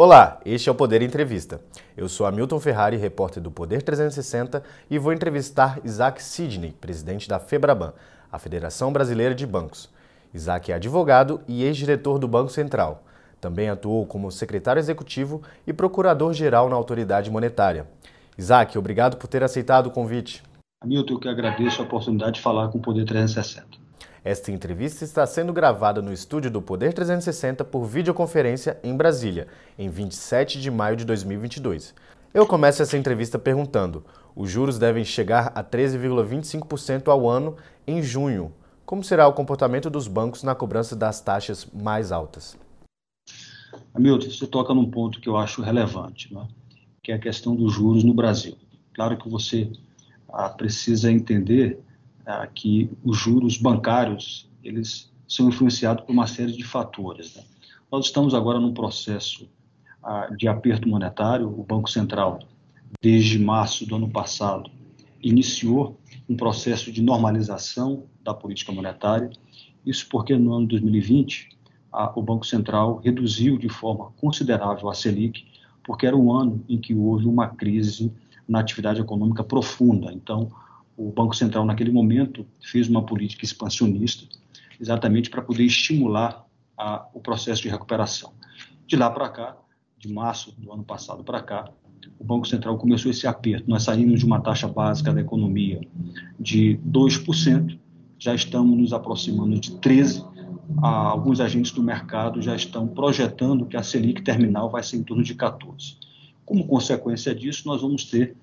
Olá, este é o Poder Entrevista. Eu sou Hamilton Ferrari, repórter do Poder 360, e vou entrevistar Isaac Sidney, presidente da FEBRABAN, a Federação Brasileira de Bancos. Isaac é advogado e ex-diretor do Banco Central. Também atuou como secretário executivo e procurador-geral na autoridade monetária. Isaac, obrigado por ter aceitado o convite. Hamilton, eu que agradeço a oportunidade de falar com o Poder 360. Esta entrevista está sendo gravada no estúdio do Poder 360 por videoconferência em Brasília, em 27 de maio de 2022. Eu começo essa entrevista perguntando: os juros devem chegar a 13,25% ao ano em junho. Como será o comportamento dos bancos na cobrança das taxas mais altas? Hamilton, você toca num ponto que eu acho relevante, né? que é a questão dos juros no Brasil. Claro que você ah, precisa entender ah, que os juros bancários eles são influenciados por uma série de fatores. Né? Nós estamos agora num processo ah, de aperto monetário. O Banco Central, desde março do ano passado, iniciou um processo de normalização da política monetária. Isso porque no ano 2020 a, o Banco Central reduziu de forma considerável a Selic, porque era um ano em que houve uma crise na atividade econômica profunda. Então, o Banco Central, naquele momento, fez uma política expansionista, exatamente para poder estimular a, o processo de recuperação. De lá para cá, de março do ano passado para cá, o Banco Central começou esse aperto. Nós saímos de uma taxa básica da economia de 2%, já estamos nos aproximando de 13%. Ah, alguns agentes do mercado já estão projetando que a Selic terminal vai ser em torno de 14%. Como consequência disso, nós vamos ter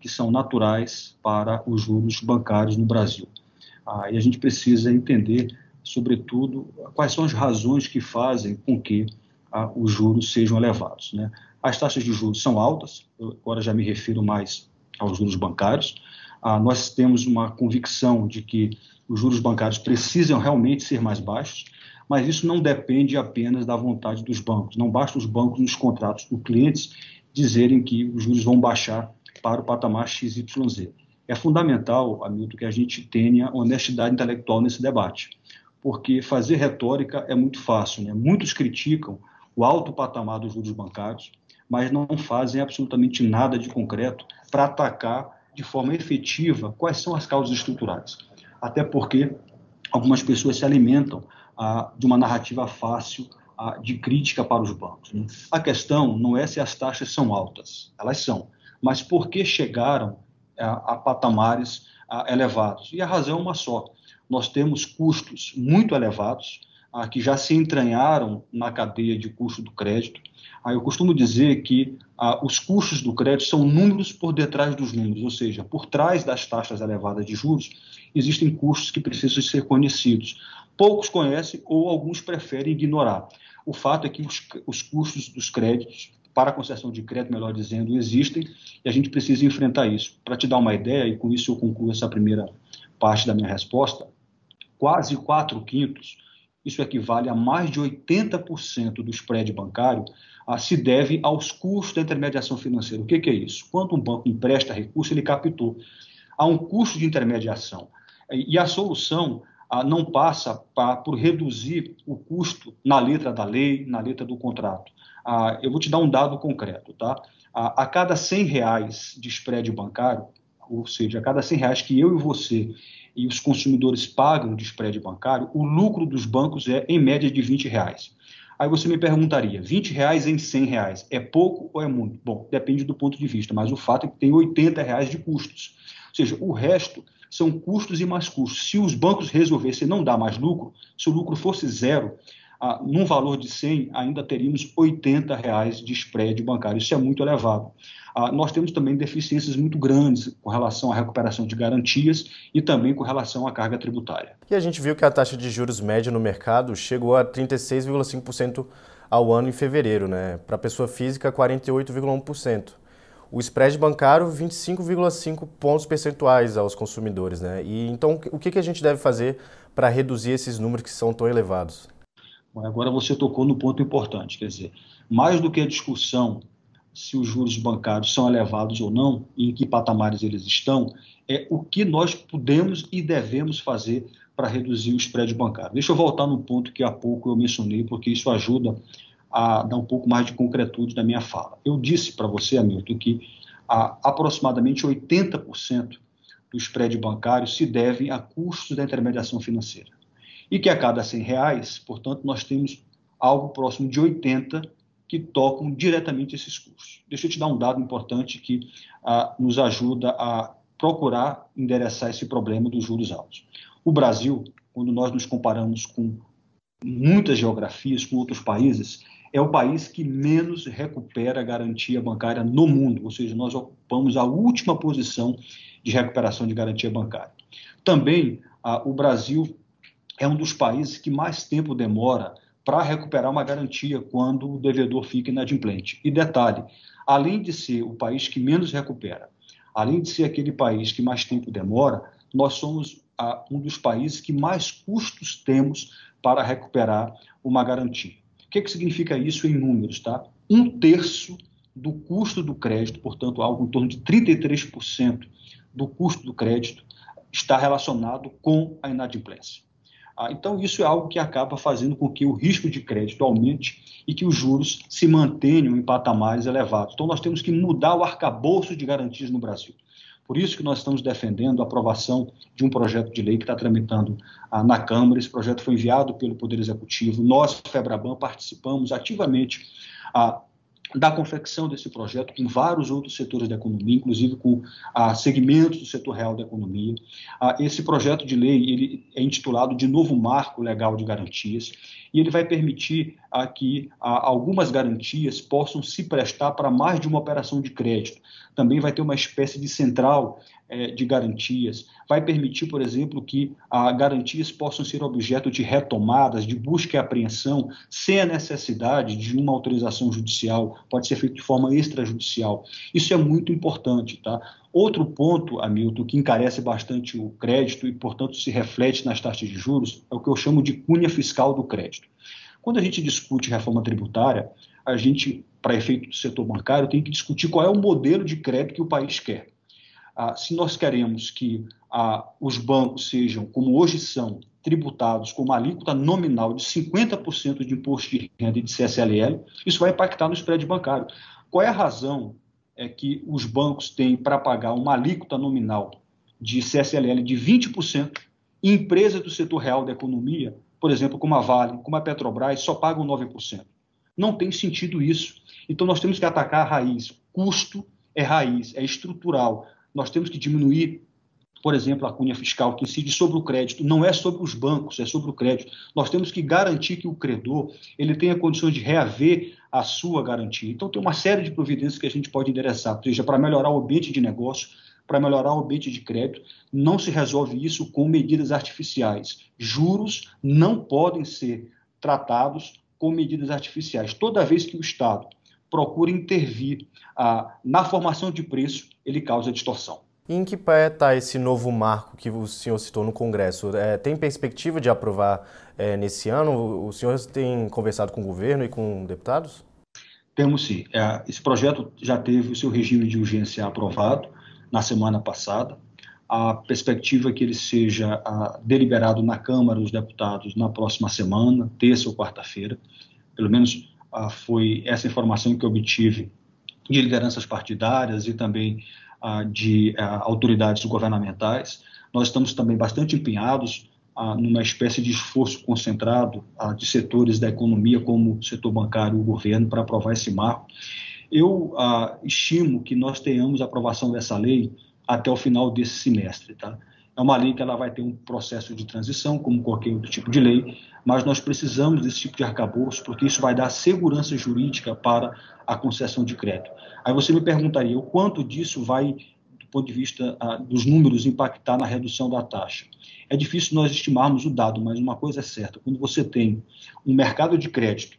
que são naturais para os juros bancários no Brasil. Ah, e a gente precisa entender, sobretudo, quais são as razões que fazem com que ah, os juros sejam elevados. Né? As taxas de juros são altas, agora já me refiro mais aos juros bancários. Ah, nós temos uma convicção de que os juros bancários precisam realmente ser mais baixos, mas isso não depende apenas da vontade dos bancos. Não basta os bancos nos contratos dos clientes dizerem que os juros vão baixar para o patamar XYZ. É fundamental, Hamilton, que a gente tenha honestidade intelectual nesse debate, porque fazer retórica é muito fácil. Né? Muitos criticam o alto patamar dos juros bancários, mas não fazem absolutamente nada de concreto para atacar de forma efetiva quais são as causas estruturais. Até porque algumas pessoas se alimentam ah, de uma narrativa fácil ah, de crítica para os bancos. Né? A questão não é se as taxas são altas, elas são mas por que chegaram a, a patamares a, elevados? E a razão é uma só. Nós temos custos muito elevados, a, que já se entranharam na cadeia de custo do crédito. eu costumo dizer que os custos do crédito são números por detrás dos números, ou seja, por trás das taxas elevadas de juros, existem custos que precisam ser conhecidos. Poucos conhecem ou alguns preferem ignorar. O fato é que os, os custos dos créditos para a concessão de crédito, melhor dizendo, existem e a gente precisa enfrentar isso. Para te dar uma ideia, e com isso eu concluo essa primeira parte da minha resposta, quase 4 quintos, isso equivale a mais de 80% do spread bancário, se deve aos custos da intermediação financeira. O que, que é isso? Quando um banco empresta recurso, ele captou. Há um custo de intermediação. E a solução não passa por reduzir o custo na letra da lei, na letra do contrato. Eu vou te dar um dado concreto, tá? A cada 100 reais de spread bancário, ou seja, a cada 100 reais que eu e você e os consumidores pagam de spread bancário, o lucro dos bancos é em média de 20 reais. Aí você me perguntaria, 20 reais em 100 reais, é pouco ou é muito? Bom, depende do ponto de vista, mas o fato é que tem 80 reais de custos. Ou seja, o resto são custos e mais custos. Se os bancos resolvessem não dar mais lucro, se o lucro fosse zero, ah, num valor de 100, ainda teríamos 80 reais de spread bancário. Isso é muito elevado. Ah, nós temos também deficiências muito grandes com relação à recuperação de garantias e também com relação à carga tributária. E a gente viu que a taxa de juros média no mercado chegou a 36,5% ao ano em fevereiro, né? Para pessoa física, 48,1%. O spread bancário, 25,5 pontos percentuais aos consumidores, né? E então, o que a gente deve fazer para reduzir esses números que são tão elevados? Agora você tocou no ponto importante, quer dizer, mais do que a discussão se os juros bancários são elevados ou não e em que patamares eles estão, é o que nós podemos e devemos fazer para reduzir o spread bancário. Deixa eu voltar no ponto que há pouco eu mencionei, porque isso ajuda a dar um pouco mais de concretude da minha fala. Eu disse para você, Hamilton, que a, aproximadamente 80% do spread bancário se deve a custos da intermediação financeira. E que a cada 100 reais, portanto, nós temos algo próximo de 80 que tocam diretamente esses custos. Deixa eu te dar um dado importante que nos ajuda a procurar endereçar esse problema dos juros altos. O Brasil, quando nós nos comparamos com muitas geografias, com outros países, é o país que menos recupera garantia bancária no mundo, ou seja, nós ocupamos a última posição de recuperação de garantia bancária. Também, ah, o Brasil é um dos países que mais tempo demora para recuperar uma garantia quando o devedor fica inadimplente. E detalhe, além de ser o país que menos recupera, além de ser aquele país que mais tempo demora, nós somos ah, um dos países que mais custos temos para recuperar uma garantia. O que, que significa isso em números? Tá? Um terço do custo do crédito, portanto, algo em torno de 33% do custo do crédito, está relacionado com a inadimplência. Ah, então, isso é algo que acaba fazendo com que o risco de crédito aumente e que os juros se mantenham em patamares elevados. Então, nós temos que mudar o arcabouço de garantias no Brasil. Por isso que nós estamos defendendo a aprovação de um projeto de lei que está tramitando ah, na Câmara. Esse projeto foi enviado pelo Poder Executivo. Nós, Febraban, participamos ativamente ah, da confecção desse projeto com vários outros setores da economia, inclusive com ah, segmentos do setor real da economia. Ah, esse projeto de lei ele é intitulado de Novo Marco Legal de Garantias e ele vai permitir ah, que ah, algumas garantias possam se prestar para mais de uma operação de crédito. Também vai ter uma espécie de central eh, de garantias. Vai permitir, por exemplo, que ah, garantias possam ser objeto de retomadas, de busca e apreensão, sem a necessidade de uma autorização judicial. Pode ser feito de forma extrajudicial. Isso é muito importante, tá? Outro ponto, Hamilton, que encarece bastante o crédito e, portanto, se reflete nas taxas de juros, é o que eu chamo de cunha fiscal do crédito. Quando a gente discute reforma tributária, a gente, para efeito do setor bancário, tem que discutir qual é o modelo de crédito que o país quer. Ah, se nós queremos que ah, os bancos sejam, como hoje são, tributados com uma alíquota nominal de 50% de imposto de renda e de CSLL, isso vai impactar no spread bancário. Qual é a razão é que os bancos têm para pagar uma alíquota nominal de CSLL de 20% e empresas do setor real da economia, por exemplo, como a Vale, como a Petrobras, só pagam 9%. Não tem sentido isso. Então nós temos que atacar a raiz. Custo é raiz, é estrutural. Nós temos que diminuir por exemplo, a cunha fiscal que incide sobre o crédito, não é sobre os bancos, é sobre o crédito. Nós temos que garantir que o credor ele tenha condições de reaver a sua garantia. Então, tem uma série de providências que a gente pode endereçar, seja para melhorar o ambiente de negócio, para melhorar o ambiente de crédito. Não se resolve isso com medidas artificiais. Juros não podem ser tratados com medidas artificiais. Toda vez que o Estado procura intervir ah, na formação de preço, ele causa distorção. E em que pé está esse novo marco que o senhor citou no Congresso? É, tem perspectiva de aprovar é, nesse ano? O senhor tem conversado com o governo e com deputados? Temos sim. É, esse projeto já teve o seu regime de urgência aprovado na semana passada. A perspectiva é que ele seja a, deliberado na Câmara dos Deputados na próxima semana, terça ou quarta-feira. Pelo menos a, foi essa informação que obtive de lideranças partidárias e também de autoridades governamentais. Nós estamos também bastante empenhados numa espécie de esforço concentrado de setores da economia, como o setor bancário e o governo, para aprovar esse marco. Eu estimo que nós tenhamos aprovação dessa lei até o final desse semestre. Tá? É uma lei que ela vai ter um processo de transição, como qualquer outro tipo de lei, mas nós precisamos desse tipo de arcabouço, porque isso vai dar segurança jurídica para a concessão de crédito. Aí você me perguntaria o quanto disso vai, do ponto de vista ah, dos números, impactar na redução da taxa. É difícil nós estimarmos o dado, mas uma coisa é certa: quando você tem um mercado de crédito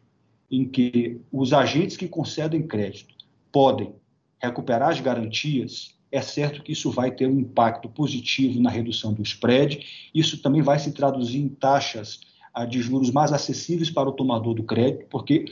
em que os agentes que concedem crédito podem recuperar as garantias, é certo que isso vai ter um impacto positivo na redução do spread. Isso também vai se traduzir em taxas ah, de juros mais acessíveis para o tomador do crédito, porque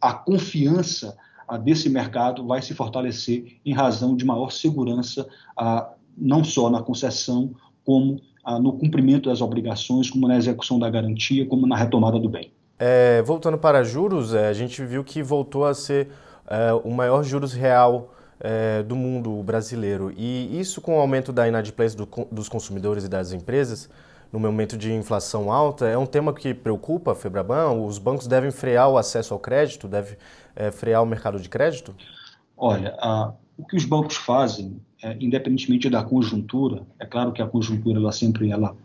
a confiança ah, desse mercado vai se fortalecer em razão de maior segurança, ah, não só na concessão, como no cumprimento das obrigações, como na execução da garantia, como na retomada do bem. É, voltando para juros, é, a gente viu que voltou a ser é, o maior juros real é, do mundo brasileiro. E isso com o aumento da inadimplência do, dos consumidores e das empresas, no momento de inflação alta, é um tema que preocupa a Febraban? Os bancos devem frear o acesso ao crédito, devem é, frear o mercado de crédito? Olha, a, o que os bancos fazem, é, independentemente da conjuntura, é claro que a conjuntura ela sempre ela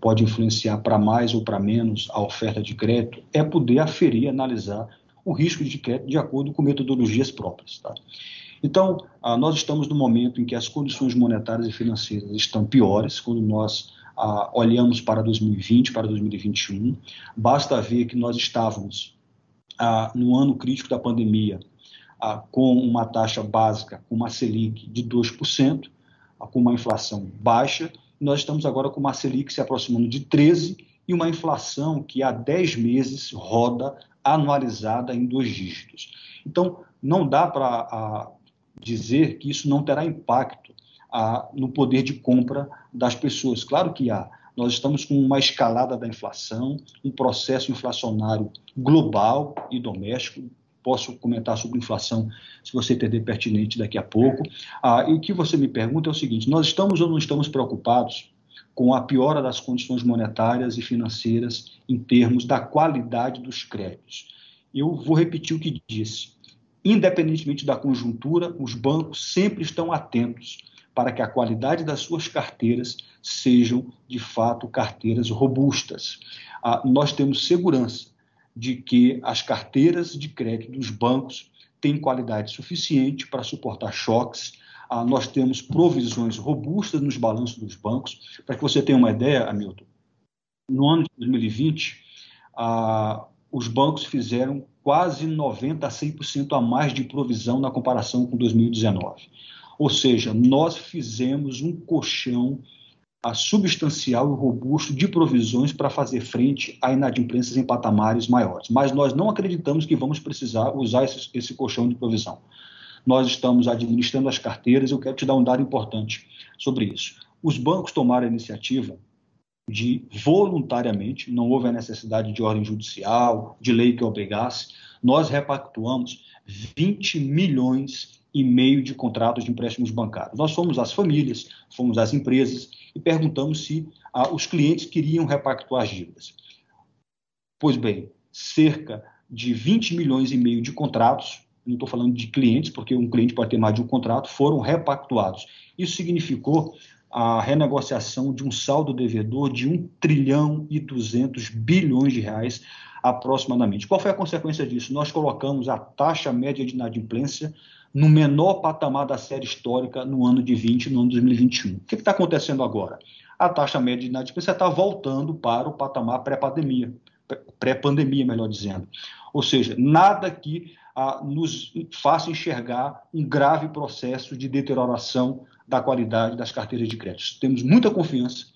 pode influenciar para mais ou para menos a oferta de crédito, é poder aferir, analisar o risco de crédito de acordo com metodologias próprias. Tá? Então, ah, nós estamos no momento em que as condições monetárias e financeiras estão piores, quando nós ah, olhamos para 2020, para 2021. Basta ver que nós estávamos ah, no ano crítico da pandemia ah, com uma taxa básica, com uma Selic de 2%, ah, com uma inflação baixa, nós estamos agora com uma Selic se aproximando de 13% e uma inflação que há 10 meses roda anualizada em dois dígitos. Então, não dá para dizer que isso não terá impacto no poder de compra das pessoas. Claro que há. Nós estamos com uma escalada da inflação, um processo inflacionário global e doméstico. Posso comentar sobre inflação, se você entender pertinente daqui a pouco. Ah, e o que você me pergunta é o seguinte: nós estamos ou não estamos preocupados com a piora das condições monetárias e financeiras em termos da qualidade dos créditos? Eu vou repetir o que disse. Independentemente da conjuntura, os bancos sempre estão atentos para que a qualidade das suas carteiras sejam, de fato, carteiras robustas. Ah, nós temos segurança de que as carteiras de crédito dos bancos têm qualidade suficiente para suportar choques. Ah, nós temos provisões robustas nos balanços dos bancos. Para que você tenha uma ideia, Hamilton, no ano de 2020, ah, os bancos fizeram quase 90% a 100% a mais de provisão na comparação com 2019. Ou seja, nós fizemos um colchão a substancial e robusto de provisões para fazer frente a inadimplências em patamares maiores. Mas nós não acreditamos que vamos precisar usar esse, esse colchão de provisão. Nós estamos administrando as carteiras, eu quero te dar um dado importante sobre isso. Os bancos tomaram a iniciativa de voluntariamente, não houve a necessidade de ordem judicial, de lei que obrigasse, nós repactuamos 20 milhões e meio de contratos de empréstimos bancários. Nós fomos às famílias, fomos às empresas e perguntamos se ah, os clientes queriam repactuar as dívidas. Pois bem, cerca de 20 milhões e meio de contratos, não estou falando de clientes, porque um cliente pode ter mais de um contrato, foram repactuados. Isso significou a renegociação de um saldo devedor de 1 trilhão e 200 bilhões de reais aproximadamente. Qual foi a consequência disso? Nós colocamos a taxa média de inadimplência no menor patamar da série histórica no ano de 20, no ano de 2021. O que está acontecendo agora? A taxa média de inadimplência está voltando para o patamar pré-pandemia, pré-pandemia, melhor dizendo. Ou seja, nada que ah, nos faça enxergar um grave processo de deterioração da qualidade das carteiras de crédito. Temos muita confiança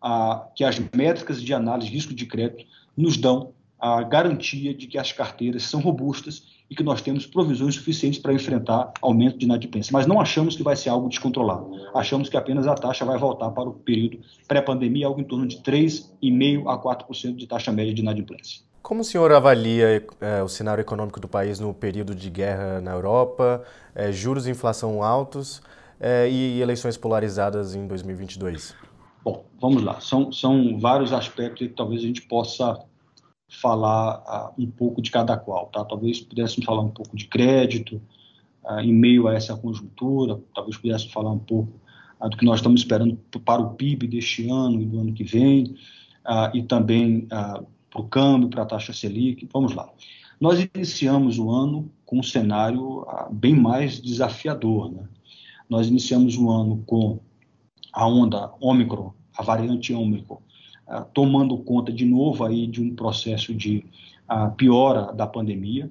ah, que as métricas de análise de risco de crédito nos dão a garantia de que as carteiras são robustas e que nós temos provisões suficientes para enfrentar aumento de inadimplência. Mas não achamos que vai ser algo descontrolado. Achamos que apenas a taxa vai voltar para o período pré-pandemia, algo em torno de 3,5% a 4% de taxa média de inadimplência. Como o senhor avalia é, o cenário econômico do país no período de guerra na Europa, é, juros e inflação altos é, e eleições polarizadas em 2022? Bom, vamos lá. São, são vários aspectos que talvez a gente possa falar uh, um pouco de cada qual, tá? Talvez pudéssemos falar um pouco de crédito uh, em meio a essa conjuntura, talvez pudéssemos falar um pouco uh, do que nós estamos esperando para o PIB deste ano e do ano que vem, e também para o câmbio, para a taxa Selic. Vamos lá. Nós iniciamos o ano com um cenário bem mais desafiador, né? Nós iniciamos o ano com a onda Ômicron, a variante Ômicron, ah, tomando conta de novo aí de um processo de uh, piora da pandemia.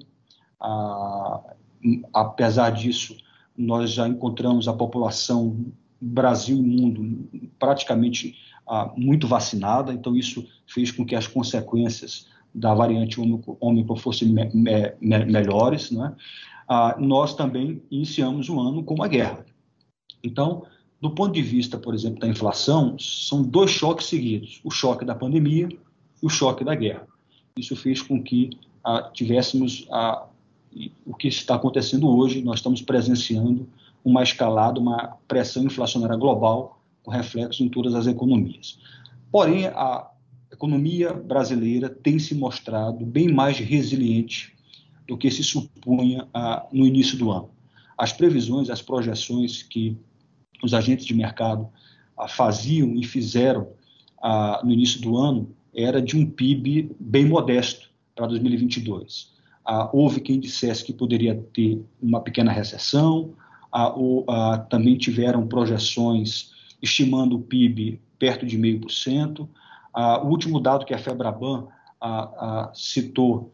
Uh, apesar disso, nós já encontramos a população Brasil e mundo praticamente muito vacinada, então isso fez com que as consequências da variante Ômicron fossem me me me melhores. Né? nós também iniciamos o ano com uma guerra. Então, do ponto de vista, por exemplo, da inflação, são dois choques seguidos: o choque da pandemia e o choque da guerra. Isso fez com que ah, tivéssemos ah, o que está acontecendo hoje. Nós estamos presenciando uma escalada, uma pressão inflacionária global com reflexo em todas as economias. Porém, a economia brasileira tem se mostrado bem mais resiliente do que se supunha ah, no início do ano. As previsões, as projeções que os agentes de mercado ah, faziam e fizeram ah, no início do ano era de um PIB bem modesto para 2022. Ah, houve quem dissesse que poderia ter uma pequena recessão, ah, ou, ah, também tiveram projeções estimando o PIB perto de 0,5%. o último dado que a Febraban citou,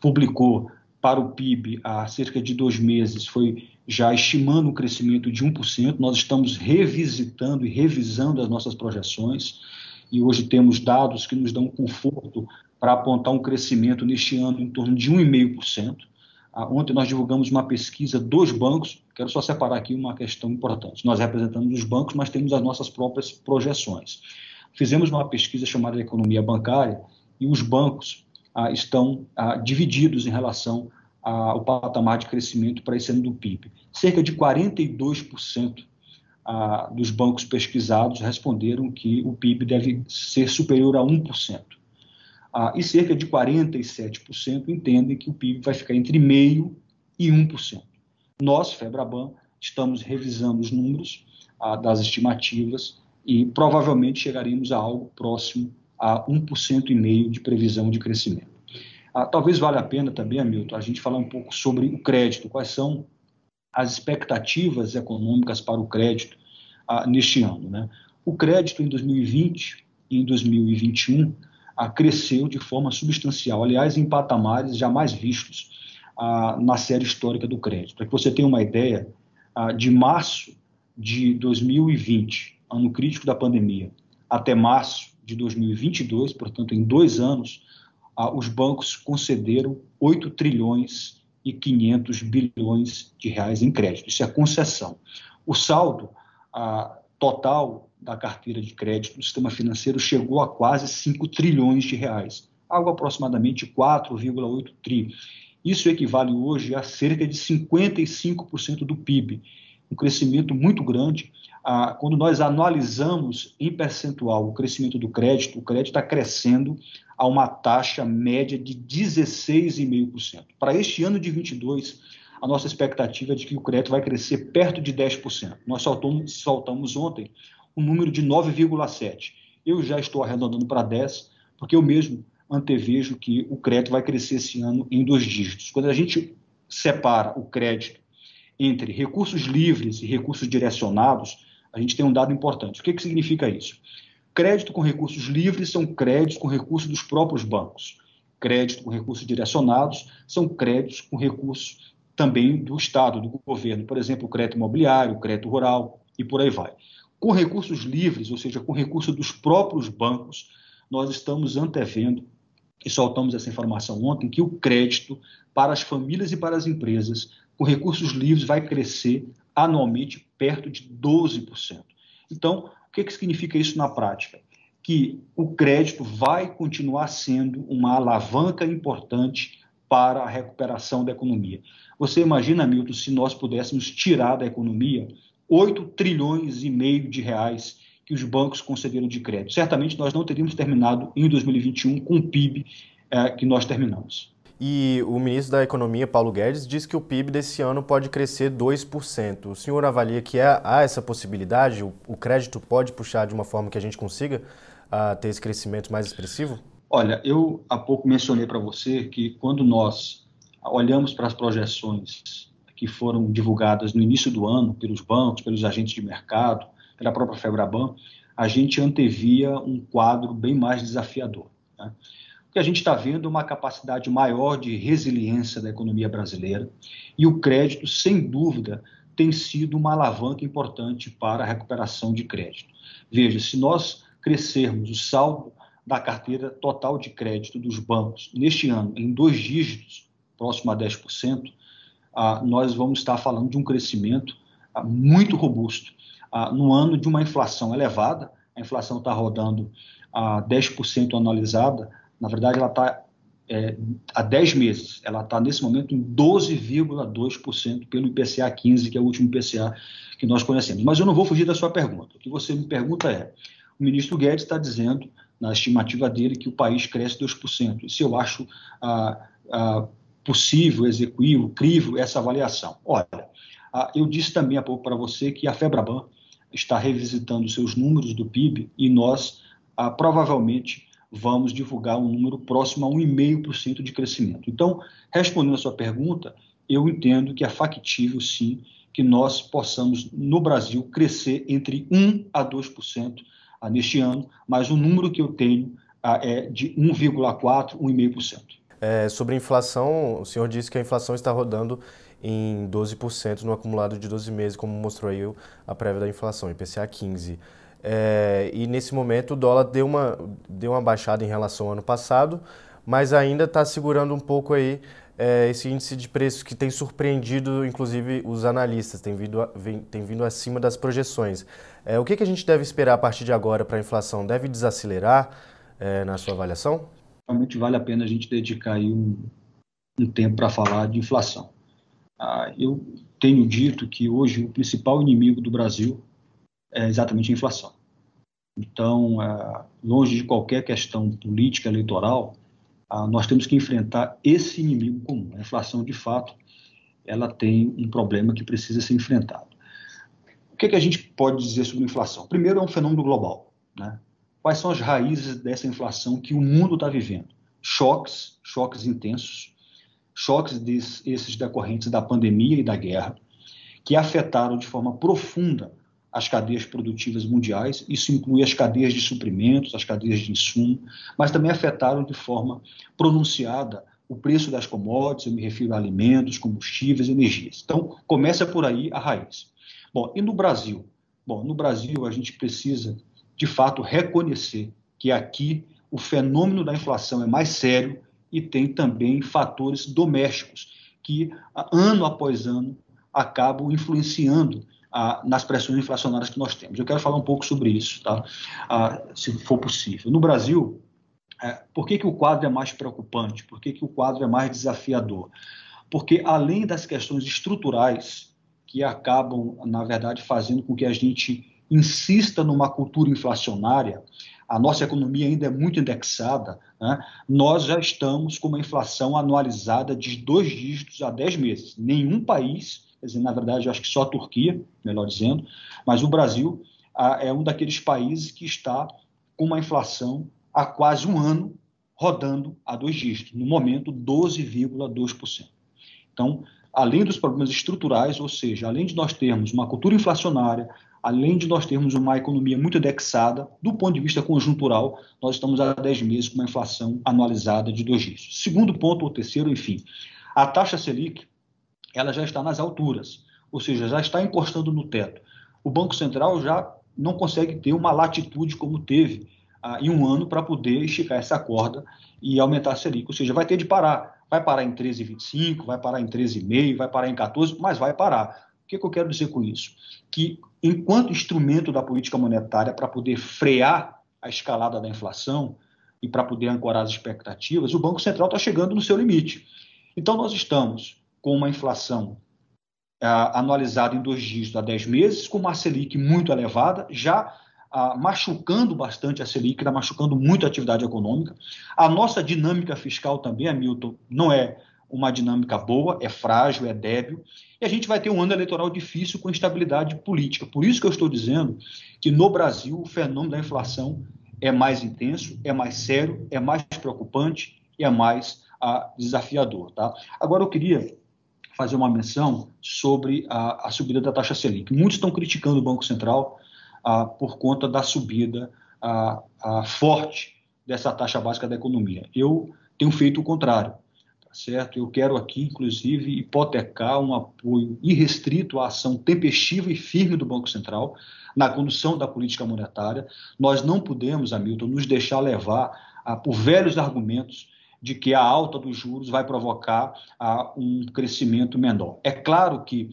publicou para o PIB há cerca de dois meses foi já estimando um crescimento de 1%. Nós estamos revisitando e revisando as nossas projeções e hoje temos dados que nos dão conforto para apontar um crescimento neste ano em torno de 1,5%. Ah, ontem nós divulgamos uma pesquisa dos bancos, quero só separar aqui uma questão importante. Nós representamos os bancos, mas temos as nossas próprias projeções. Fizemos uma pesquisa chamada Economia Bancária e os bancos ah, estão ah, divididos em relação ao patamar de crescimento para esse ano do PIB. Cerca de 42% ah, dos bancos pesquisados responderam que o PIB deve ser superior a 1%. Ah, e cerca de 47% entendem que o PIB vai ficar entre 0,5% e 1%. Nós, Febraban, estamos revisando os números das estimativas e provavelmente chegaremos a algo próximo a 1,5% de previsão de crescimento. Ah, talvez valha a pena também, Hamilton, a gente falar um pouco sobre o crédito, quais são as expectativas econômicas para o crédito ah, neste ano. Né? O crédito em 2020 e em 2021 ah, cresceu de forma substancial, aliás, em patamares jamais vistos ah, na série histórica do crédito. Para que você tenha uma ideia, ah, de março de 2020, ano crítico da pandemia, até março de 2022, portanto, em dois anos, ah, os bancos concederam 8 trilhões e 500 bilhões de reais em crédito. Isso é concessão. O saldo ah, total da carteira de crédito do sistema financeiro chegou a quase 5 trilhões de reais, algo aproximadamente 4,8 tri. Isso equivale hoje a cerca de 55% do PIB, um crescimento muito grande. Quando nós analisamos em percentual o crescimento do crédito, o crédito está crescendo a uma taxa média de 16,5%. Para este ano de 22, a nossa expectativa é de que o crédito vai crescer perto de 10%. Nós soltamos, soltamos ontem um número de 9,7%. Eu já estou arredondando para 10%, porque eu mesmo antevejo que o crédito vai crescer esse ano em dois dígitos. Quando a gente separa o crédito entre recursos livres e recursos direcionados, a gente tem um dado importante. O que, que significa isso? Crédito com recursos livres são créditos com recursos dos próprios bancos. Crédito com recursos direcionados são créditos com recursos também do Estado, do governo. Por exemplo, crédito imobiliário, crédito rural e por aí vai. Com recursos livres, ou seja, com recursos dos próprios bancos, nós estamos antevendo, e soltamos essa informação ontem, que o crédito para as famílias e para as empresas com recursos livres vai crescer anualmente perto de 12%. Então, o que, que significa isso na prática? Que o crédito vai continuar sendo uma alavanca importante para a recuperação da economia. Você imagina, Milton, se nós pudéssemos tirar da economia 8 trilhões e meio de reais que os bancos concederam de crédito. Certamente nós não teríamos terminado em 2021 com o PIB eh, que nós terminamos. E o ministro da Economia, Paulo Guedes, diz que o PIB desse ano pode crescer 2%. O senhor avalia que há essa possibilidade? O, crédito pode puxar de uma forma que a gente consiga uh, ter esse crescimento mais expressivo? Olha, eu há pouco mencionei para você que quando nós olhamos para as projeções que foram divulgadas no início do ano pelos bancos, pelos agentes de mercado, pela própria Febraban, a gente antevia um quadro bem mais desafiador. Né? Que a gente está vendo uma capacidade maior de resiliência da economia brasileira e o crédito, sem dúvida, tem sido uma alavanca importante para a recuperação de crédito. Veja, se nós crescermos o saldo da carteira total de crédito dos bancos neste ano em dois dígitos, próximo a 10%, ah, nós vamos estar falando de um crescimento ah, muito robusto. Ah, no ano de uma inflação elevada, a inflação está rodando a 10% anualizada, na verdade, ela está é, há 10 meses, ela está nesse momento em 12,2% pelo IPCA 15, que é o último IPCA que nós conhecemos. Mas eu não vou fugir da sua pergunta. O que você me pergunta é: o ministro Guedes está dizendo, na estimativa dele, que o país cresce 2%. E se eu acho ah, ah, possível, execuível, crível essa avaliação? Olha, ah, eu disse também há pouco para você que a Febraban está revisitando seus números do PIB e nós ah, provavelmente vamos divulgar um número próximo a 1,5% de crescimento. Então, respondendo a sua pergunta, eu entendo que é factível, sim, que nós possamos, no Brasil, crescer entre 1% a 2% ah, neste ano, mas o número que eu tenho ah, é de 1,4%, 1,5%. É, sobre a inflação, o senhor disse que a inflação está rodando em 12% no acumulado de 12 meses, como mostrou aí a prévia da inflação, IPCA 15. É, e nesse momento o dólar deu uma, deu uma baixada em relação ao ano passado, mas ainda está segurando um pouco aí é, esse índice de preços que tem surpreendido, inclusive, os analistas, tem vindo, vem, tem vindo acima das projeções. É, o que, que a gente deve esperar a partir de agora para a inflação? Deve desacelerar é, na sua avaliação? Realmente vale a pena a gente dedicar aí um, um tempo para falar de inflação. Ah, eu tenho dito que hoje o principal inimigo do Brasil é exatamente a inflação. Então, é, longe de qualquer questão política eleitoral, nós temos que enfrentar esse inimigo comum. A inflação, de fato, ela tem um problema que precisa ser enfrentado. O que, é que a gente pode dizer sobre inflação? Primeiro, é um fenômeno global. Né? Quais são as raízes dessa inflação que o mundo está vivendo? Choques, choques intensos, choques desses decorrentes da pandemia e da guerra, que afetaram de forma profunda as cadeias produtivas mundiais, isso inclui as cadeias de suprimentos, as cadeias de insumo, mas também afetaram de forma pronunciada o preço das commodities, eu me refiro a alimentos, combustíveis, energias. Então, começa por aí a raiz. Bom, e no Brasil? Bom, no Brasil a gente precisa, de fato, reconhecer que aqui o fenômeno da inflação é mais sério e tem também fatores domésticos que, ano após ano, acabam influenciando ah, nas pressões inflacionárias que nós temos. Eu quero falar um pouco sobre isso, tá? Ah, se for possível. No Brasil, é, por que, que o quadro é mais preocupante? Por que, que o quadro é mais desafiador? Porque, além das questões estruturais que acabam, na verdade, fazendo com que a gente insista numa cultura inflacionária, a nossa economia ainda é muito indexada, né? nós já estamos com uma inflação anualizada de dois dígitos há 10 meses. Nenhum país dizer, na verdade, eu acho que só a Turquia, melhor dizendo, mas o Brasil é um daqueles países que está com uma inflação há quase um ano rodando a dois dígitos, no momento 12,2%. Então, além dos problemas estruturais, ou seja, além de nós termos uma cultura inflacionária, além de nós termos uma economia muito indexada, do ponto de vista conjuntural, nós estamos há 10 meses com uma inflação anualizada de dois dígitos. Segundo ponto, ou terceiro, enfim, a taxa Selic, ela já está nas alturas, ou seja, já está encostando no teto. O Banco Central já não consegue ter uma latitude como teve ah, em um ano para poder esticar essa corda e aumentar a Selic, ou seja, vai ter de parar. Vai parar em 13,25, vai parar em 13,5, vai parar em 14, mas vai parar. O que, que eu quero dizer com isso? Que enquanto instrumento da política monetária para poder frear a escalada da inflação e para poder ancorar as expectativas, o Banco Central está chegando no seu limite. Então, nós estamos com uma inflação ah, anualizada em dois dígitos há 10 meses, com uma Selic muito elevada, já ah, machucando bastante a Selic, está machucando muito a atividade econômica. A nossa dinâmica fiscal também, Hamilton, não é uma dinâmica boa, é frágil, é débil, e a gente vai ter um ano eleitoral difícil com instabilidade política. Por isso que eu estou dizendo que no Brasil o fenômeno da inflação é mais intenso, é mais sério, é mais preocupante e é mais ah, desafiador. Tá? Agora eu queria fazer uma menção sobre a, a subida da taxa Selic. Muitos estão criticando o Banco Central ah, por conta da subida ah, ah, forte dessa taxa básica da economia. Eu tenho feito o contrário, tá certo? Eu quero aqui, inclusive, hipotecar um apoio irrestrito à ação tempestiva e firme do Banco Central na condução da política monetária. Nós não podemos, Hamilton, nos deixar levar ah, por velhos argumentos de que a alta dos juros vai provocar ah, um crescimento menor. É claro que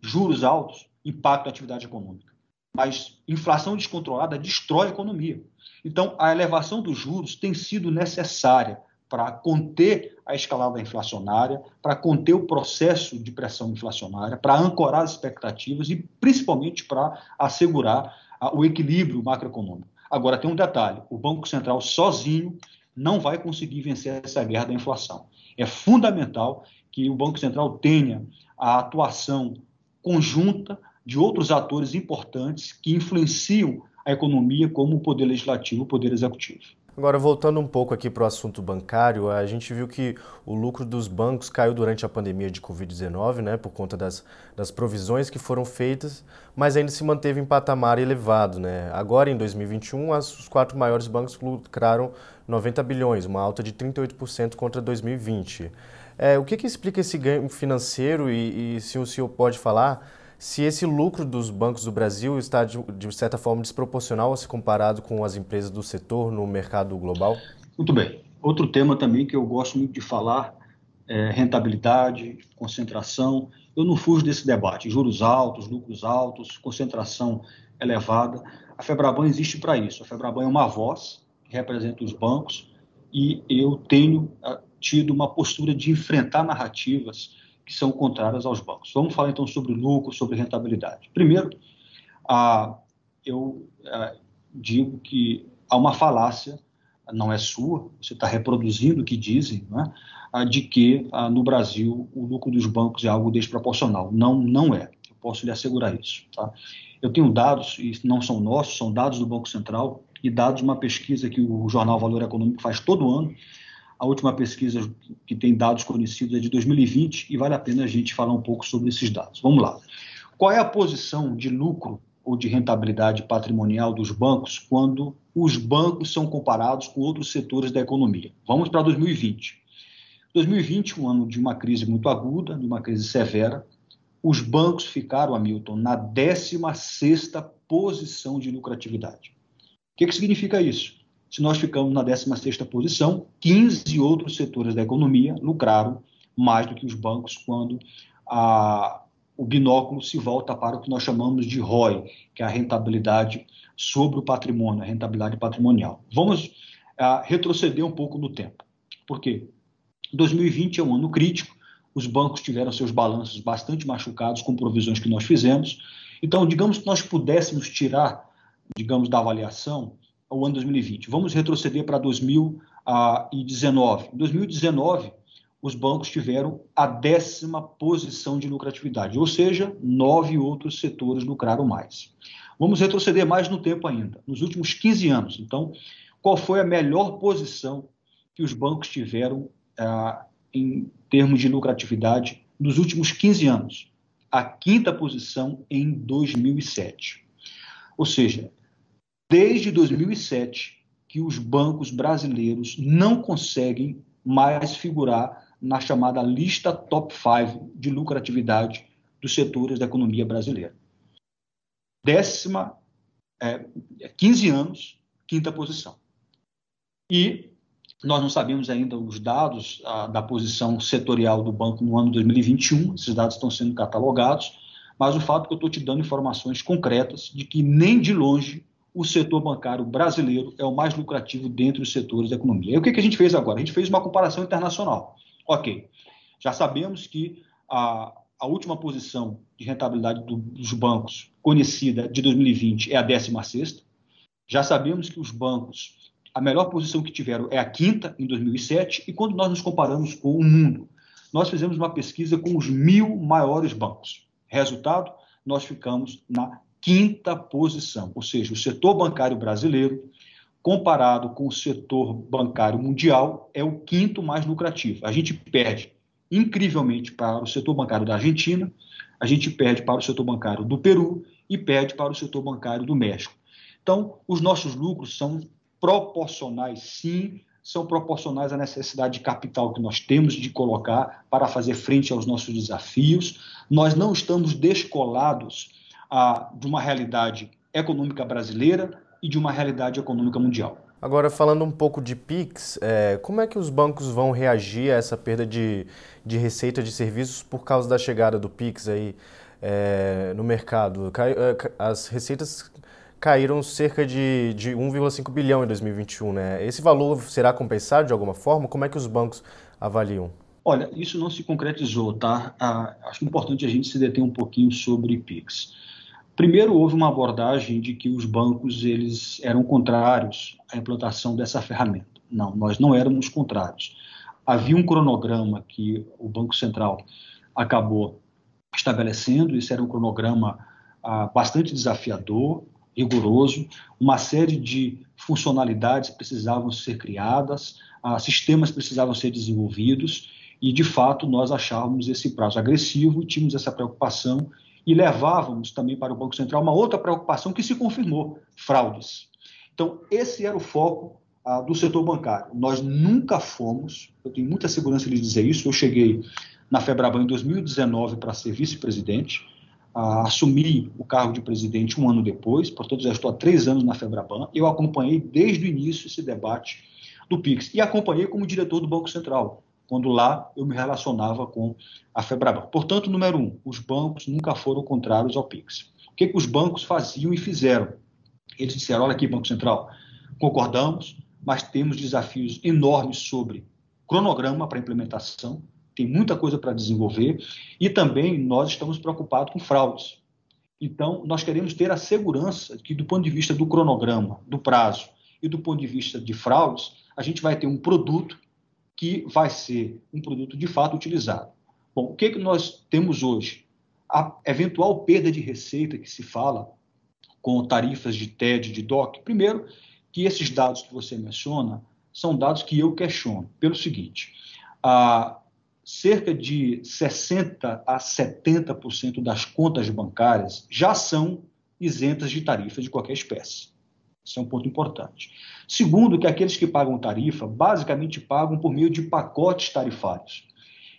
juros altos impactam a atividade econômica. Mas inflação descontrolada destrói a economia. Então, a elevação dos juros tem sido necessária para conter a escalada inflacionária, para conter o processo de pressão inflacionária, para ancorar as expectativas e principalmente para assegurar o equilíbrio macroeconômico. Agora, tem um detalhe: o Banco Central sozinho não vai conseguir vencer essa guerra da inflação. É fundamental que o Banco Central tenha a atuação conjunta de outros atores importantes que influenciam a economia, como o poder legislativo, o poder executivo. Agora, voltando um pouco aqui para o assunto bancário, a gente viu que o lucro dos bancos caiu durante a pandemia de Covid-19, né, por conta das, das provisões que foram feitas, mas ainda se manteve em patamar elevado. Né? Agora, em 2021, as, os quatro maiores bancos lucraram 90 bilhões, uma alta de 38% contra 2020. É, o que, que explica esse ganho financeiro e, e se o senhor pode falar se esse lucro dos bancos do Brasil está, de, de certa forma, desproporcional se comparado com as empresas do setor no mercado global? Muito bem. Outro tema também que eu gosto muito de falar é rentabilidade, concentração. Eu não fujo desse debate. Juros altos, lucros altos, concentração elevada. A Febraban existe para isso. A Febraban é uma voz que representa os bancos e eu tenho ah, tido uma postura de enfrentar narrativas que são contrárias aos bancos. Vamos falar então sobre lucro, sobre rentabilidade. Primeiro, ah, eu ah, digo que há uma falácia, não é sua, você está reproduzindo o que dizem, né, de que ah, no Brasil o lucro dos bancos é algo desproporcional. Não, não é. Eu posso lhe assegurar isso. Tá? Eu tenho dados, e não são nossos, são dados do Banco Central e dados de uma pesquisa que o jornal Valor Econômico faz todo ano, a última pesquisa que tem dados conhecidos é de 2020 e vale a pena a gente falar um pouco sobre esses dados. Vamos lá. Qual é a posição de lucro ou de rentabilidade patrimonial dos bancos quando os bancos são comparados com outros setores da economia? Vamos para 2020. 2020, um ano de uma crise muito aguda, de uma crise severa, os bancos ficaram, Hamilton, na 16ª posição de lucratividade. O que, que significa isso? Se nós ficamos na 16ª posição, 15 outros setores da economia lucraram mais do que os bancos quando a, o binóculo se volta para o que nós chamamos de ROI, que é a rentabilidade sobre o patrimônio, a rentabilidade patrimonial. Vamos a, retroceder um pouco no tempo. Por quê? 2020 é um ano crítico, os bancos tiveram seus balanços bastante machucados com provisões que nós fizemos. Então, digamos que nós pudéssemos tirar, digamos, da avaliação ao ano 2020. Vamos retroceder para 2019. Em 2019, os bancos tiveram a décima posição de lucratividade, ou seja, nove outros setores lucraram mais. Vamos retroceder mais no tempo ainda, nos últimos 15 anos. Então, qual foi a melhor posição que os bancos tiveram ah, em termos de lucratividade nos últimos 15 anos? A quinta posição em 2007. Ou seja, desde 2007 que os bancos brasileiros não conseguem mais figurar na chamada lista top 5 de lucratividade dos setores da economia brasileira. Décima, é, 15 anos, quinta posição. E nós não sabemos ainda os dados a, da posição setorial do banco no ano 2021, esses dados estão sendo catalogados, mas o fato é que eu estou te dando informações concretas de que nem de longe o setor bancário brasileiro é o mais lucrativo dentre os setores da economia. E o que, a gente fez agora? A gente fez uma comparação internacional. Ok, já sabemos que a, a última posição de rentabilidade do, dos bancos conhecida de 2020 é a 16 Já sabemos que os bancos, a melhor posição que tiveram é a quinta, em 2007, e quando nós nos comparamos com o mundo, nós fizemos uma pesquisa com os mil maiores bancos. Resultado, nós ficamos na quinta posição, ou seja, o setor bancário brasileiro, comparado com o setor bancário mundial, é o quinto mais lucrativo. A gente perde incrivelmente para o setor bancário da Argentina, a gente perde para o setor bancário do Peru e perde para o setor bancário do México. Então, os nossos lucros são proporcionais, sim, são proporcionais à necessidade de capital que nós temos de colocar para fazer frente aos nossos desafios. Nós não estamos descolados a, de uma realidade econômica brasileira e de uma realidade econômica mundial. Agora, falando um pouco de PIX, é, como é que os bancos vão reagir a essa perda de, de receita de serviços por causa da chegada do PIX aí? é, no mercado. É, as receitas caíram cerca de, de 1,5 bilhão em 2021. Né? Esse valor será compensado de alguma forma? Como é que os bancos avaliam? Olha, isso não se concretizou, tá? Ah, acho importante a gente se deter um pouquinho sobre PIX. Primeiro, houve uma abordagem de que os bancos eles eram contrários à implantação dessa ferramenta. Não, nós não éramos contrários. Havia um cronograma que o Banco Central acabou estabelecendo, isso era um cronograma ah, bastante desafiador, rigoroso, uma série de funcionalidades precisavam ser criadas, ah, sistemas precisavam ser desenvolvidos, e de fato nós achávamos esse prazo agressivo, tínhamos essa preocupação e levávamos também para o Banco Central uma outra preocupação que se confirmou: fraudes. Então, esse era o foco ah, do setor bancário. Nós nunca fomos, eu tenho muita segurança de dizer isso, eu cheguei na Febraban em 2019 para ser vice-presidente, ah, assumi o cargo de presidente um ano depois, portanto já estou há três anos na Febraban. Eu acompanhei desde o início esse debate do PIX e acompanhei como diretor do Banco Central, quando lá eu me relacionava com a Febraban. Portanto, número um, os bancos nunca foram contrários ao PIX. O que, que os bancos faziam e fizeram? Eles disseram: olha aqui, Banco Central, concordamos, mas temos desafios enormes sobre cronograma para implementação, tem muita coisa para desenvolver e também nós estamos preocupados com fraudes. Então, nós queremos ter a segurança que, do ponto de vista do cronograma, do prazo e do ponto de vista de fraudes, a gente vai ter um produto que vai ser um produto de fato utilizado. Bom, o que, que nós temos hoje? A eventual perda de receita que se fala com tarifas de TED, de DOC. Primeiro, que esses dados que você menciona são dados que eu questiono, pelo seguinte: a, cerca de 60% a 70% das contas bancárias já são isentas de tarifa de qualquer espécie. Isso é um ponto importante. Segundo, que aqueles que pagam tarifa basicamente pagam por meio de pacotes tarifários.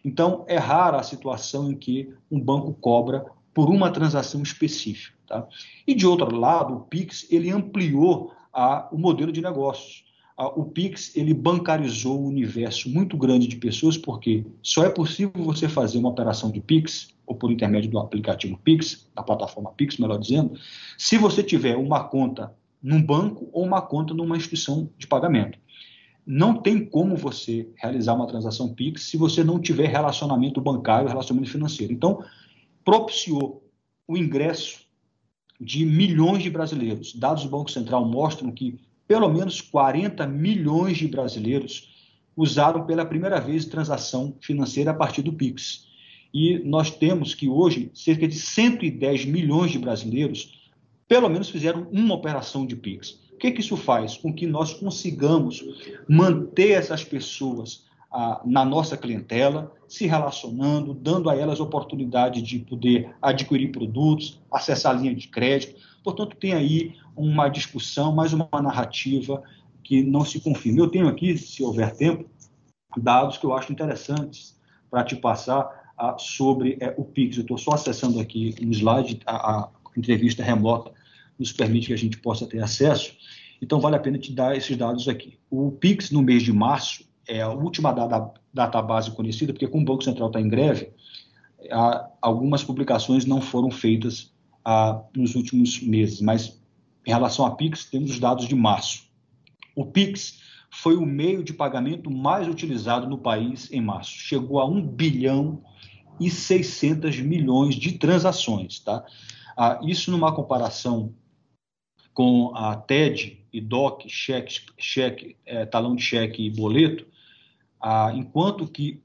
Então, é rara a situação em que um banco cobra por uma transação específica. Tá? E, de outro lado, o PIX ele ampliou a, o modelo de negócios o Pix ele bancarizou um universo muito grande de pessoas, porque só é possível você fazer uma operação de Pix, ou por intermédio do aplicativo Pix, da plataforma Pix, melhor dizendo, se você tiver uma conta num banco ou uma conta numa instituição de pagamento. Não tem como você realizar uma transação Pix se você não tiver relacionamento bancário, relacionamento financeiro. Então, propiciou o ingresso de milhões de brasileiros. Dados do Banco Central mostram que pelo menos 40 milhões de brasileiros usaram pela primeira vez transação financeira a partir do Pix. E nós temos que hoje cerca de 110 milhões de brasileiros pelo menos fizeram uma operação de Pix. O que, que isso faz? Com que nós consigamos manter essas pessoas ah, na nossa clientela, se relacionando, dando a elas oportunidade de poder adquirir produtos, acessar a linha de crédito. Portanto, tem aí uma discussão, mais uma narrativa que não se confirma. Eu tenho aqui, se houver tempo, dados que eu acho interessantes para te passar ah, sobre é, o Pix. Eu estou só acessando aqui um slide, a, a, entrevista remota nos permite que a gente possa ter acesso. Então, vale a pena te dar esses dados aqui. O Pix, no mês de março, é a última data, database conhecida, porque como o Banco Central está em greve, algumas publicações não foram feitas nos últimos meses, mas em relação a Pix, temos os dados de março. O Pix foi o meio de pagamento mais utilizado no país em março. Chegou a 1 bilhão e 600 milhões de transações. Tá? Ah, isso numa comparação com a TED e DOC, cheque, cheque é, talão de cheque e boleto, ah, enquanto que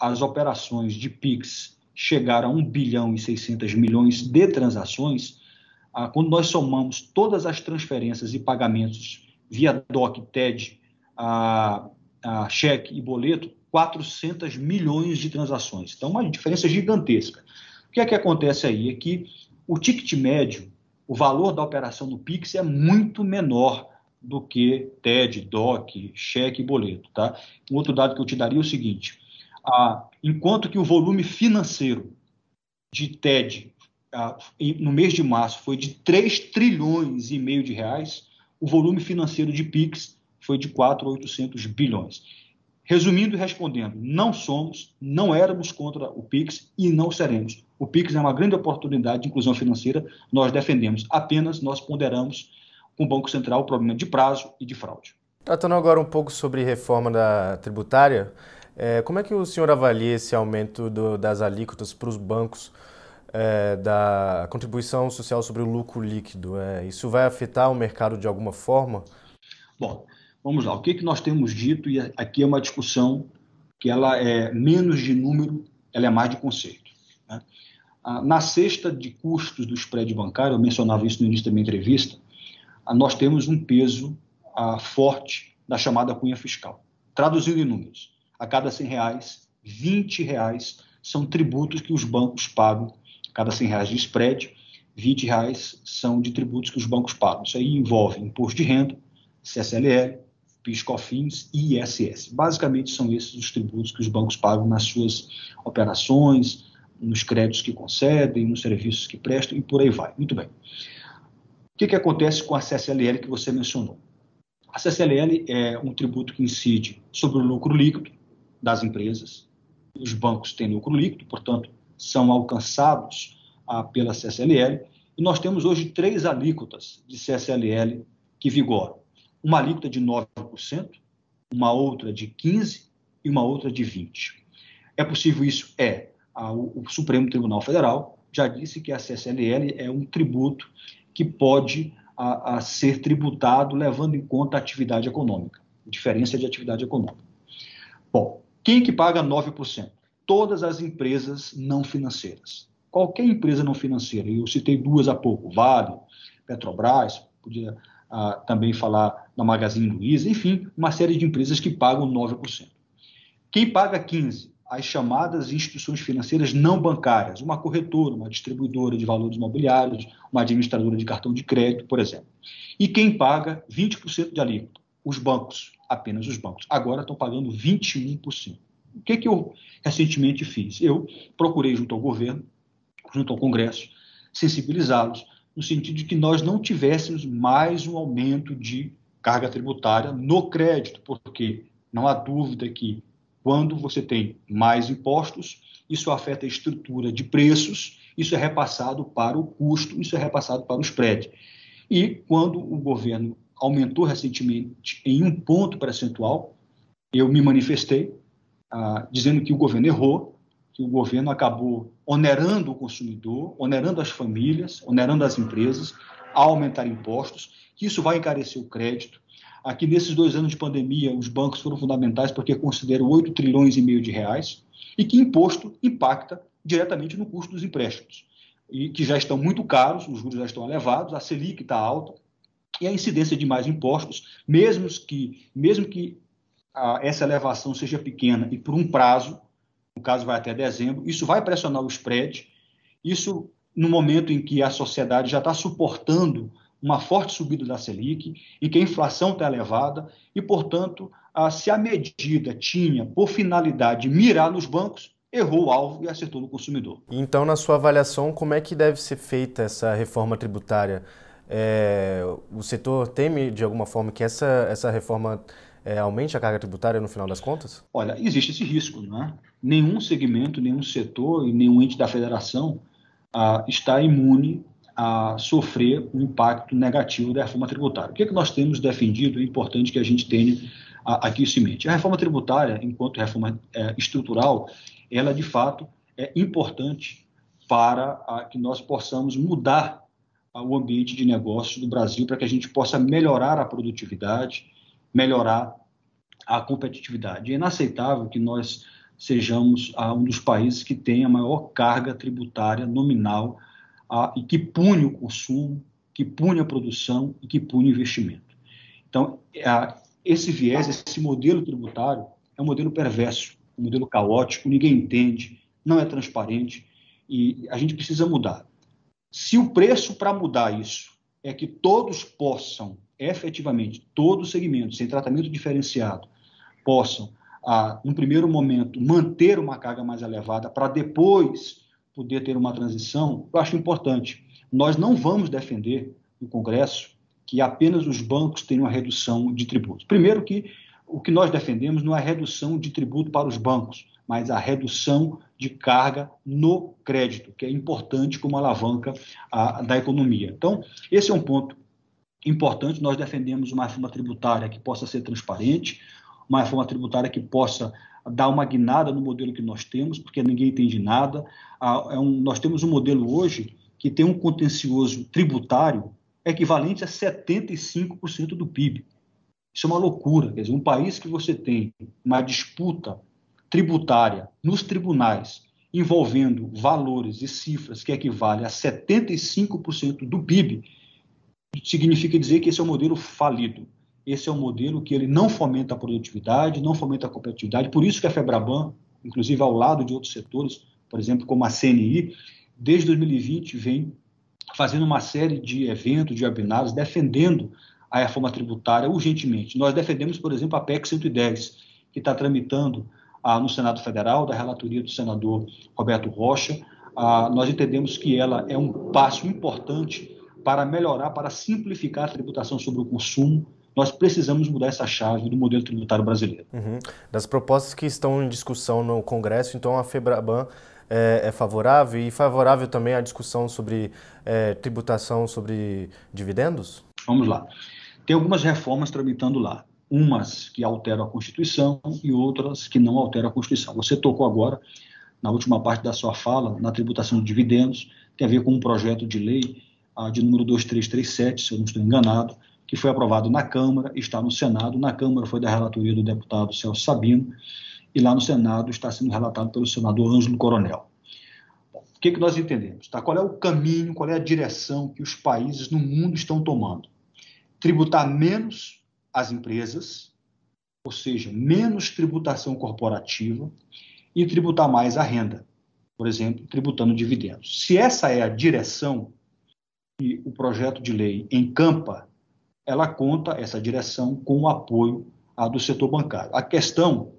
as operações de PIX chegaram a 1 bilhão e 600 milhões de transações, ah, quando nós somamos todas as transferências e pagamentos via DOC, TED, a, a cheque e boleto, 400 milhões de transações. Então, uma diferença gigantesca. O que é que acontece aí? É que o ticket médio, o valor da operação no Pix é muito menor do que TED, DOC, cheque e boleto. Tá? Um outro dado que eu te daria é o seguinte: ah, enquanto que o volume financeiro de TED ah, no mês de março foi de 3 trilhões e meio de reais, o volume financeiro de PIX foi de 4,800 bilhões. Resumindo e respondendo, não somos, não éramos contra o PIX e não seremos. O PIX é uma grande oportunidade de inclusão financeira, nós defendemos. Apenas nós ponderamos com o Banco Central o problema de prazo e de fraude. Tratando agora um pouco sobre reforma da tributária, é, como é que o senhor avalia esse aumento do, das alíquotas para os bancos é, da contribuição social sobre o lucro líquido? É, isso vai afetar o mercado de alguma forma? Bom, vamos lá. O que, que nós temos dito, e aqui é uma discussão que ela é menos de número, ela é mais de conceito. Né? Na cesta de custos do spread bancário, eu mencionava isso no início da minha entrevista, nós temos um peso forte da chamada cunha fiscal. Traduzindo em números, a cada 100 reais, 20 reais são tributos que os bancos pagam. A cada 100 reais de spread, 20 reais são de tributos que os bancos pagam. Isso aí envolve imposto de renda, CSLL, PIS, COFINS e ISS. Basicamente são esses os tributos que os bancos pagam nas suas operações, nos créditos que concedem, nos serviços que prestam e por aí vai. Muito bem. O que, que acontece com a CSLL que você mencionou? A CSLL é um tributo que incide sobre o lucro líquido das empresas. Os bancos têm lucro líquido, portanto, são alcançados ah, pela CSLL. E nós temos hoje três alíquotas de CSLL que vigoram. Uma alíquota de 9%, uma outra de 15% e uma outra de 20%. É possível isso? É. O, o Supremo Tribunal Federal já disse que a CSLL é um tributo que pode a, a ser tributado levando em conta a atividade econômica, diferença de atividade econômica. Bom, quem que paga 9%? Todas as empresas não financeiras. Qualquer empresa não financeira, eu citei duas há pouco, Vale, Petrobras, podia ah, também falar da Magazine Luiza, enfim, uma série de empresas que pagam 9%. Quem paga 15%? As chamadas instituições financeiras não bancárias, uma corretora, uma distribuidora de valores imobiliários, uma administradora de cartão de crédito, por exemplo. E quem paga 20% de alíquota? Os bancos, apenas os bancos. Agora estão pagando 21%. O que, que eu recentemente fiz? Eu procurei junto ao governo, junto ao Congresso, sensibilizá-los no sentido de que nós não tivéssemos mais um aumento de carga tributária no crédito, porque não há dúvida que quando você tem mais impostos, isso afeta a estrutura de preços, isso é repassado para o custo, isso é repassado para o spread. E quando o governo aumentou recentemente em um ponto percentual, eu me manifestei ah, dizendo que o governo errou, que o governo acabou onerando o consumidor, onerando as famílias, onerando as empresas, a aumentar impostos, que isso vai encarecer o crédito, Aqui, nesses dois anos de pandemia, os bancos foram fundamentais porque consideram 8 trilhões e meio de reais e que imposto impacta diretamente no custo dos empréstimos, e que já estão muito caros, os juros já estão elevados, a Selic está alta, e a incidência de mais impostos, mesmo que, mesmo que a, essa elevação seja pequena e por um prazo, no caso vai até dezembro, isso vai pressionar o spread, isso no momento em que a sociedade já está suportando uma forte subida da Selic, em que a inflação está elevada e, portanto, a, se a medida tinha por finalidade mirar nos bancos, errou o alvo e acertou no consumidor. Então, na sua avaliação, como é que deve ser feita essa reforma tributária? É, o setor teme, de alguma forma, que essa, essa reforma é, aumente a carga tributária no final das contas? Olha, existe esse risco. Né? Nenhum segmento, nenhum setor e nenhum ente da federação ah, está imune a sofrer um impacto negativo da reforma tributária. O que, é que nós temos defendido? É importante que a gente tenha aqui isso em mente. A reforma tributária, enquanto reforma é, estrutural, ela de fato é importante para a, que nós possamos mudar o ambiente de negócios do Brasil para que a gente possa melhorar a produtividade, melhorar a competitividade. É inaceitável que nós sejamos um dos países que tem a maior carga tributária nominal a, e que pune o consumo, que pune a produção e que pune o investimento. Então, a, esse viés, esse modelo tributário é um modelo perverso, um modelo caótico, ninguém entende, não é transparente e a gente precisa mudar. Se o preço para mudar isso é que todos possam, efetivamente, todos os segmentos, sem tratamento diferenciado, possam, a, num primeiro momento, manter uma carga mais elevada para depois poder ter uma transição, eu acho importante. Nós não vamos defender no Congresso que apenas os bancos tenham uma redução de tributos. Primeiro que o que nós defendemos não é a redução de tributo para os bancos, mas a redução de carga no crédito, que é importante como alavanca a, da economia. Então, esse é um ponto importante. Nós defendemos uma reforma tributária que possa ser transparente, uma reforma tributária que possa dar uma guinada no modelo que nós temos, porque ninguém entende nada. Ah, é um, nós temos um modelo hoje que tem um contencioso tributário equivalente a 75% do PIB. Isso é uma loucura. Quer dizer, um país que você tem uma disputa tributária nos tribunais envolvendo valores e cifras que equivalem a 75% do PIB, significa dizer que esse é um modelo falido. Esse é um modelo que ele não fomenta a produtividade, não fomenta a competitividade. Por isso que a Febraban, inclusive ao lado de outros setores, por exemplo, como a CNI, desde 2020 vem fazendo uma série de eventos, de webinários, defendendo a reforma tributária urgentemente. Nós defendemos, por exemplo, a PEC 110, que está tramitando ah, no Senado Federal, da relatoria do senador Roberto Rocha. Ah, nós entendemos que ela é um passo importante para melhorar, para simplificar a tributação sobre o consumo, nós precisamos mudar essa chave do modelo tributário brasileiro. Uhum. Das propostas que estão em discussão no Congresso, então a FEBRABAN é, é favorável e favorável também à discussão sobre é, tributação sobre dividendos? Vamos lá. Tem algumas reformas tramitando lá. Umas que alteram a Constituição e outras que não alteram a Constituição. Você tocou agora, na última parte da sua fala, na tributação de dividendos, tem a ver com um projeto de lei de número 2337, se eu não estou enganado, que foi aprovado na Câmara, está no Senado. Na Câmara foi da relatoria do deputado Celso Sabino, e lá no Senado está sendo relatado pelo senador Ângelo Coronel. Bom, o que, que nós entendemos? Tá? Qual é o caminho, qual é a direção que os países no mundo estão tomando? Tributar menos as empresas, ou seja, menos tributação corporativa, e tributar mais a renda, por exemplo, tributando dividendos. Se essa é a direção, que o projeto de lei encampa, ela conta, essa direção, com o apoio ah, do setor bancário. A questão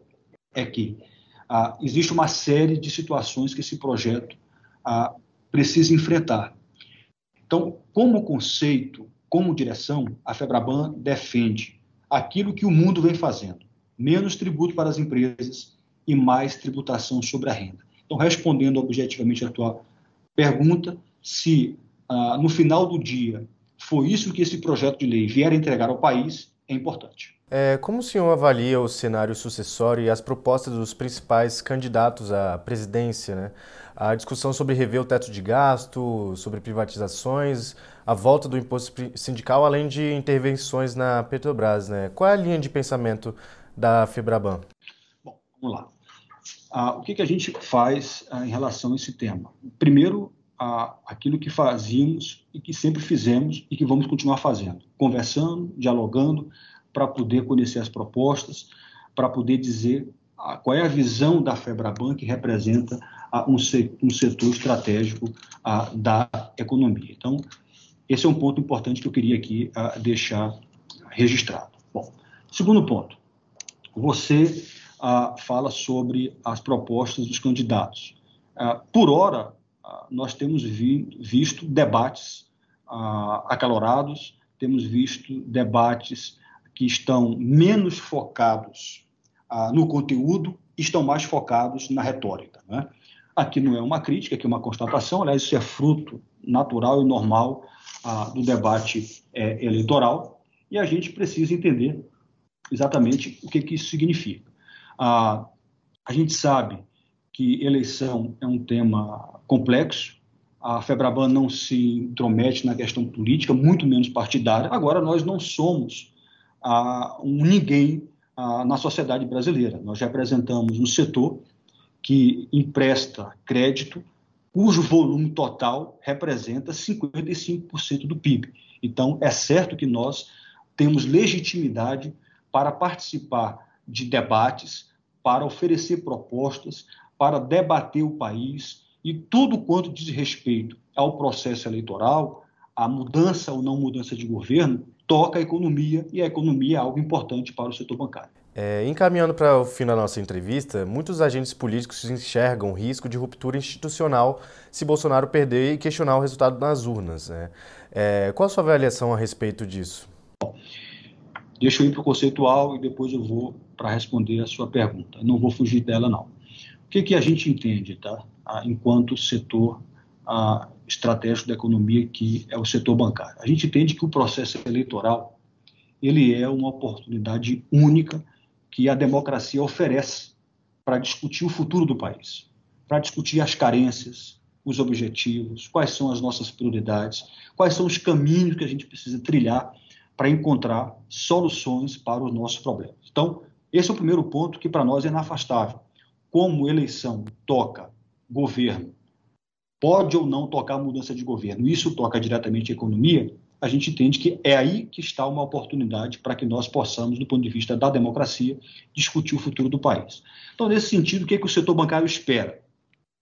é que ah, existe uma série de situações que esse projeto ah, precisa enfrentar. Então, como conceito, como direção, a FEBRABAN defende aquilo que o mundo vem fazendo: menos tributo para as empresas e mais tributação sobre a renda. Então, respondendo objetivamente à tua pergunta, se ah, no final do dia, foi isso que esse projeto de lei vier a entregar ao país, é importante. É, como o senhor avalia o cenário sucessório e as propostas dos principais candidatos à presidência? Né? A discussão sobre rever o teto de gasto, sobre privatizações, a volta do imposto sindical, além de intervenções na Petrobras. Né? Qual é a linha de pensamento da Febraban? Bom, vamos lá. Ah, o que, que, a gente faz ah, em relação a esse tema? Primeiro, a, aquilo que fazíamos e que sempre fizemos e que vamos continuar fazendo, conversando, dialogando, para poder conhecer as propostas, para poder dizer a, qual é a visão da Febraban que representa a, um, se, um, setor estratégico da economia. Então, esse é um ponto importante que eu queria aqui deixar registrado. Bom, segundo ponto, você fala sobre as propostas dos candidatos. por hora, nós temos vi, visto debates uh, acalorados, temos visto debates que estão menos focados uh, no conteúdo, estão mais focados na retórica. Né? Aqui não é uma crítica, aqui é uma constatação, aliás, isso é fruto natural e normal do debate é, eleitoral, e a gente precisa entender exatamente o que, que isso significa. a gente sabe que eleição é um tema complexo. A Febraban não se intromete na questão política, muito menos partidária. Agora, nós não somos ah, um ninguém ah, na sociedade brasileira. Nós representamos um setor que empresta crédito, cujo volume total representa 55% do PIB. Então, é certo que nós temos legitimidade para participar de debates, para oferecer propostas, para debater o país e tudo quanto diz respeito ao processo eleitoral, a mudança ou não mudança de governo, toca a economia e a economia é algo importante para o setor bancário. É, encaminhando para o fim da nossa entrevista, muitos agentes políticos enxergam risco de ruptura institucional se Bolsonaro perder e questionar o resultado nas urnas. Né? É, qual a sua avaliação a respeito disso? Deixa eu ir para o conceitual e depois eu vou para responder a sua pergunta. Não vou fugir dela, não. O que, que a gente entende, tá? enquanto setor estratégico da economia, que é o setor bancário? A gente entende que o processo eleitoral ele é uma oportunidade única que a democracia oferece para discutir o futuro do país, para discutir as carências, os objetivos, quais são as nossas prioridades, quais são os caminhos que a gente precisa trilhar para encontrar soluções para os nossos problemas. Então, esse é o primeiro ponto que para nós é inafastável. Como eleição toca governo, pode ou não tocar mudança de governo, isso toca diretamente a economia, a gente entende que é aí que está uma oportunidade para que nós possamos, do ponto de vista da democracia, discutir o futuro do país. Então, nesse sentido, o que, é que o setor bancário espera?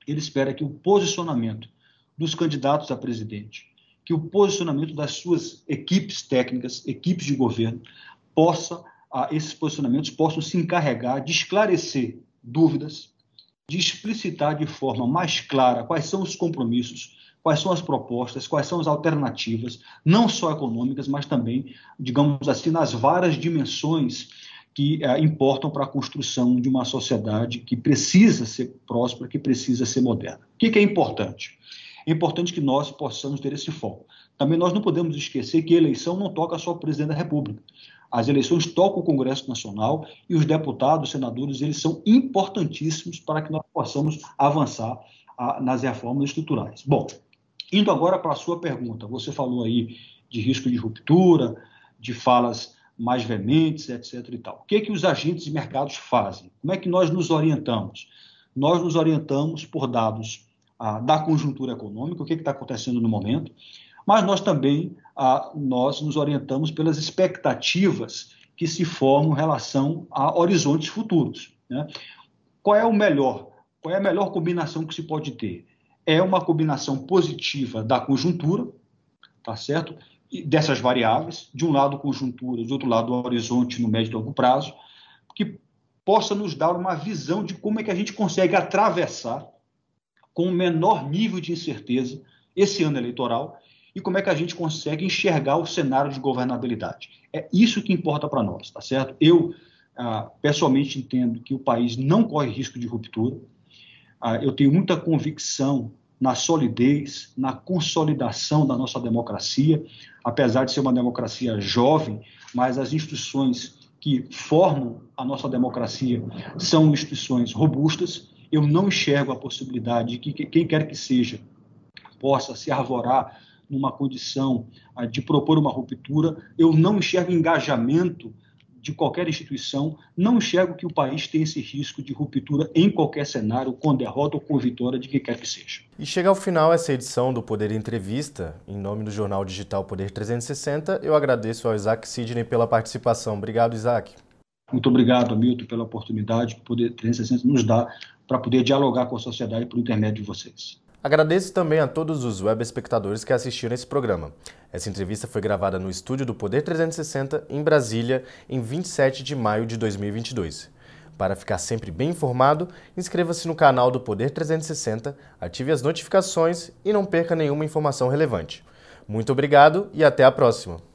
Ele espera que o posicionamento dos candidatos a presidente, que o posicionamento das suas equipes técnicas, equipes de governo, possa, ah, esses posicionamentos possam se encarregar de esclarecer dúvidas, de explicitar de forma mais clara quais são os compromissos, quais são as propostas, quais são as alternativas, não só econômicas, mas também, digamos assim, nas várias dimensões que é, importam para a construção de uma sociedade que precisa ser próspera, que precisa ser moderna. O que, que é importante? É importante que nós possamos ter esse foco. Também nós não podemos esquecer que eleição não toca só o presidente da República. As eleições tocam o Congresso Nacional e os deputados, os senadores, eles são importantíssimos para que nós possamos avançar a, nas reformas estruturais. Bom, Indo agora para a sua pergunta, você falou aí de risco de ruptura, de falas mais veementes, etc. E tal. O que, é que os agentes de mercados fazem? Como é que nós nos orientamos? Nós nos orientamos por dados ah, da conjuntura econômica, o que é está acontecendo no momento, mas nós também nós nos orientamos pelas expectativas que se formam em relação a horizontes futuros. Né? Qual é o melhor? Qual é a melhor combinação que se pode ter? é uma combinação positiva da conjuntura, tá certo? Dessas variáveis, de um lado conjuntura, de outro lado horizonte no médio e longo prazo, que possa nos dar uma visão de como é que a gente consegue atravessar com o menor nível de incerteza esse ano eleitoral e como é que a gente consegue enxergar o cenário de governabilidade. É isso que importa para nós, tá certo? Eu, ah, pessoalmente, entendo que o país não corre risco de ruptura, ah, eu tenho muita convicção na solidez, na consolidação da nossa democracia, apesar de ser uma democracia jovem, mas as instituições que formam a nossa democracia são instituições robustas. Eu não enxergo a possibilidade de que quem quer que seja possa se arvorar numa condição ah, de propor uma ruptura. Eu não enxergo engajamento de qualquer instituição, não enxergo que o país tem esse risco de ruptura em qualquer cenário, com derrota ou com vitória de quem quer que seja. E chega ao final essa edição do Poder Entrevista. Em nome do jornal digital Poder 360, eu agradeço ao Isaac Sidney pela participação. Obrigado, Isaac. Muito obrigado, Hamilton, pela oportunidade que o Poder 360 nos dá para poder dialogar com a sociedade por intermédio de vocês. Agradeço também a todos os web espectadores que assistiram esse programa. Essa entrevista foi gravada no estúdio do Poder 360, em Brasília, em 27 de maio de 2022. Para ficar sempre bem informado, inscreva-se no canal do Poder 360, ative as notificações e não perca nenhuma informação relevante. Muito obrigado e até a próxima!